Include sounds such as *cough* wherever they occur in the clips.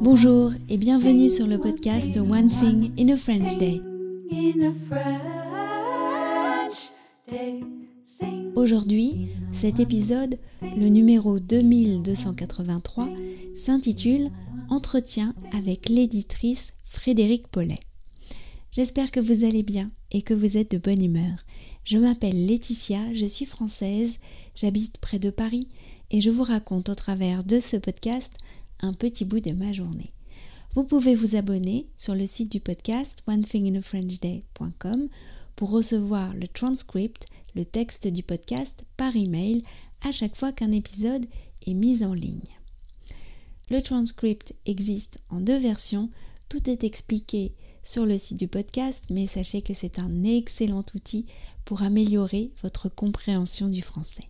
Bonjour et bienvenue sur le podcast One Thing in a French Day. Aujourd'hui, cet épisode, le numéro 2283, s'intitule Entretien avec l'éditrice Frédéric Paulet. J'espère que vous allez bien et que vous êtes de bonne humeur. Je m'appelle Laetitia, je suis française, j'habite près de Paris et je vous raconte au travers de ce podcast un petit bout de ma journée. Vous pouvez vous abonner sur le site du podcast onethinginafrenchday.com pour recevoir le transcript, le texte du podcast par email à chaque fois qu'un épisode est mis en ligne. Le transcript existe en deux versions, tout est expliqué sur le site du podcast, mais sachez que c'est un excellent outil pour améliorer votre compréhension du français.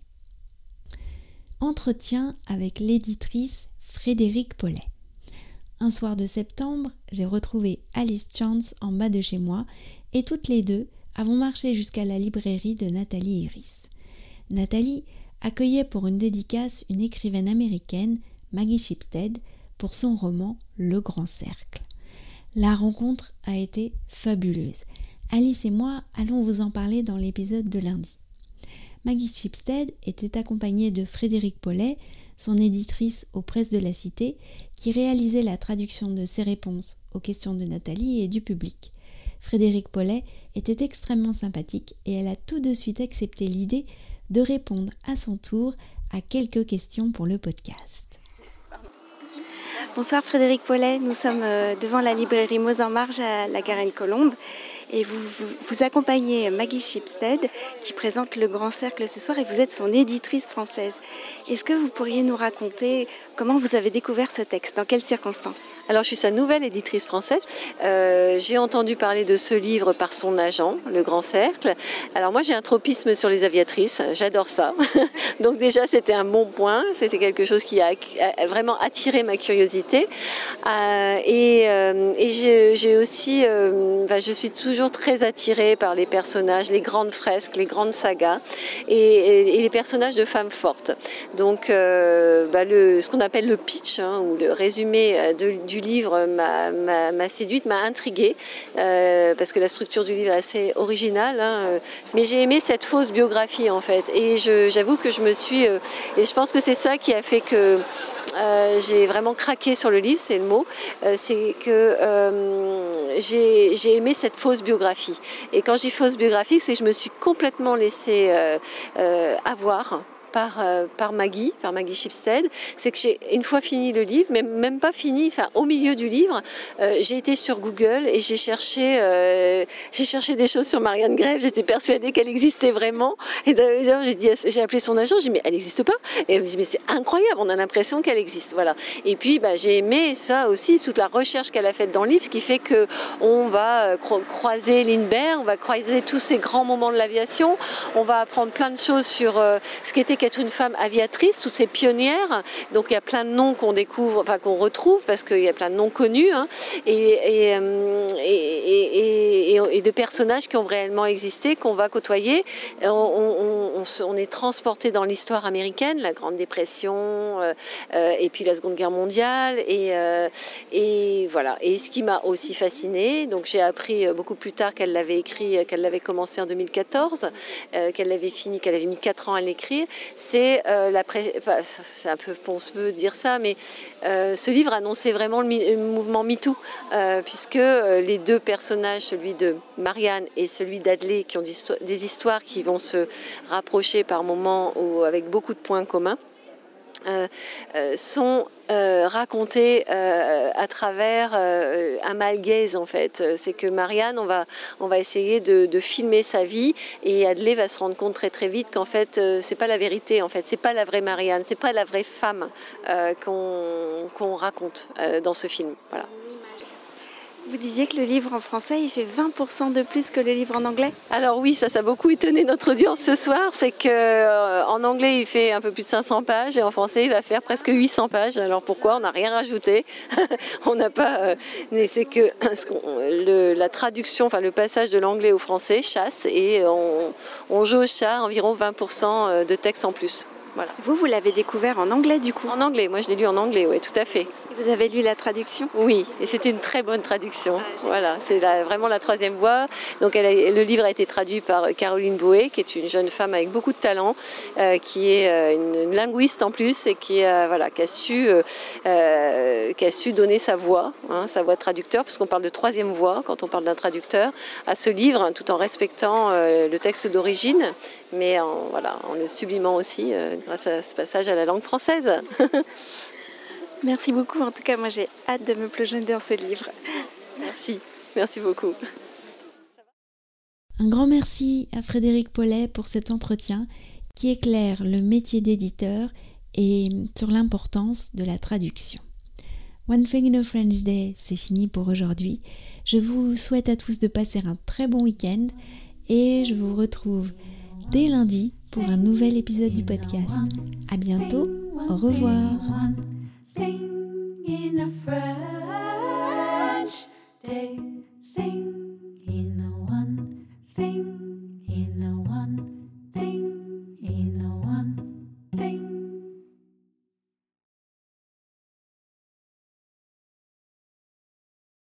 Entretien avec l'éditrice Frédéric Paulet. Un soir de septembre, j'ai retrouvé Alice Chance en bas de chez moi et toutes les deux avons marché jusqu'à la librairie de Nathalie Iris. Nathalie accueillait pour une dédicace une écrivaine américaine, Maggie Shipstead, pour son roman Le Grand Cercle. La rencontre a été fabuleuse. Alice et moi allons vous en parler dans l'épisode de lundi. Maggie Chipstead était accompagnée de Frédéric Paulet, son éditrice aux presses de la Cité, qui réalisait la traduction de ses réponses aux questions de Nathalie et du public. Frédéric Paulet était extrêmement sympathique et elle a tout de suite accepté l'idée de répondre à son tour à quelques questions pour le podcast. Bonsoir Frédéric Paulet, nous sommes euh, devant la librairie Mozart-Marge à la Garenne-Colombe et vous, accompagnez Maggie Shipstead qui présente le Grand Cercle ce soir et vous êtes son éditrice française. Est-ce que vous pourriez nous raconter comment vous avez découvert ce texte? Dans quelles circonstances? Alors je suis sa nouvelle éditrice française. Euh, j'ai entendu parler de ce livre par son agent, le Grand Cercle. Alors moi j'ai un tropisme sur les aviatrices, j'adore ça. *laughs* Donc déjà c'était un bon point, c'était quelque chose qui a, vraiment attiré ma curiosité. Euh, et, euh, et j'ai aussi, je suis toujours très attirée par les personnages, les grandes fresques, les grandes sagas et, les personnages de femmes fortes. Donc, euh, bah, ce qu'on appelle le pitch hein, ou le résumé euh, du livre m'a séduite, m'a intriguée euh, parce que la structure du livre est assez originale. Hein, mais j'ai aimé cette fausse biographie en fait. Et j'avoue que je me suis. et je pense que c'est ça qui a fait que j'ai vraiment craqué sur le livre, c'est le mot. c'est que j'ai aimé cette fausse biographie. Et quand j'y fausse biographie, c'est que je me suis complètement laissée euh, euh, avoir par, euh, par Maggie, par Maggie Shipstead, c'est que j'ai une fois fini le livre, mais même pas fini, enfin au milieu du livre, euh, j'ai été sur Google et j'ai cherché, euh, j'ai cherché des choses sur Marianne Grève. J'étais persuadée qu'elle existait vraiment. Et d'ailleurs, j'ai dit, j'ai appelé son agent, j'ai dit mais elle n'existe pas. Et elle me dit mais c'est incroyable, on a l'impression qu'elle existe, voilà. Et puis bah, j'ai aimé ça aussi, toute la recherche qu'elle a faite dans le livre, ce qui fait que on va croiser Lindbergh, on va croiser tous ces grands moments de l'aviation, on va apprendre plein de choses sur ce qui était qu'être une femme aviatrice, toutes ces pionnières. Donc il y a plein de noms qu'on découvre, enfin qu'on retrouve parce qu'il y a plein de noms connus hein. euh, et, et, de personnages qui ont réellement existé, qu'on va côtoyer. On, est transporté dans l'histoire américaine, la Grande Dépression euh, euh, et puis la Seconde Guerre mondiale et, et voilà. Et ce qui m'a aussi fasciné, donc j'ai appris beaucoup plus tard qu'elle l'avait écrit, qu'elle l'avait commencé en 2014, qu'elle l'avait fini, qu'elle avait mis 4 ans à l'écrire, c'est euh, la un peu ponceux dire ça, mais euh, ce livre annonçait vraiment le, mouvement MeToo, euh, puisque les deux personnages, celui de Marianne et celui d'Adley, qui ont des histoires qui vont se rapprocher par moments ou avec beaucoup de points communs. Euh, euh, sont euh, racontés à travers un malgaise en fait. C'est que Marianne, on va, on va essayer de, filmer sa vie et Adley va se rendre compte très très vite qu'en fait c'est pas la vérité en fait, c'est pas la vraie Marianne, c'est pas la vraie femme qu'on raconte dans ce film. Voilà. Vous disiez que le livre en français, il fait 20% de plus que le livre en anglais? Alors oui, ça, a beaucoup étonné notre audience ce soir. C'est qu'en euh, anglais, il fait un peu plus de 500 pages et en français, il va faire presque 800 pages. Alors pourquoi? On n'a rien rajouté. *laughs* on n'a pas. Euh, c'est que *clears throat* la traduction, enfin le passage de l'anglais au français chasse et on, on jauge ça environ 20% de texte en plus. Voilà. Vous, vous l'avez découvert en anglais du coup En anglais, moi je l'ai lu en anglais, oui, tout à fait. Vous avez lu la traduction? Oui, et c'était une très bonne traduction. voilà, c'est vraiment la troisième voie. Donc le livre a été traduit par Caroline Boé, qui est une jeune femme avec beaucoup de talent, euh, qui est euh, une, linguiste en plus et qui, euh, voilà, qui, a, su, qui a su donner sa voix, hein, sa voix de traducteur, puisqu'on parle de troisième voix quand on parle d'un traducteur, à ce livre, tout en respectant le texte d'origine, mais en, voilà, en le sublimant aussi grâce à ce passage à la langue française. *laughs* Merci beaucoup. En tout cas, moi, j'ai hâte de me plonger dans ce livre. Merci. Merci beaucoup. Un grand merci à Frédéric Paulet pour cet entretien qui éclaire le métier d'éditeur et sur l'importance de la traduction. One Thing in a French Day, c'est fini pour aujourd'hui. Je vous souhaite à tous de passer un très bon week-end et je vous retrouve dès lundi pour un nouvel épisode du podcast. À bientôt, au revoir.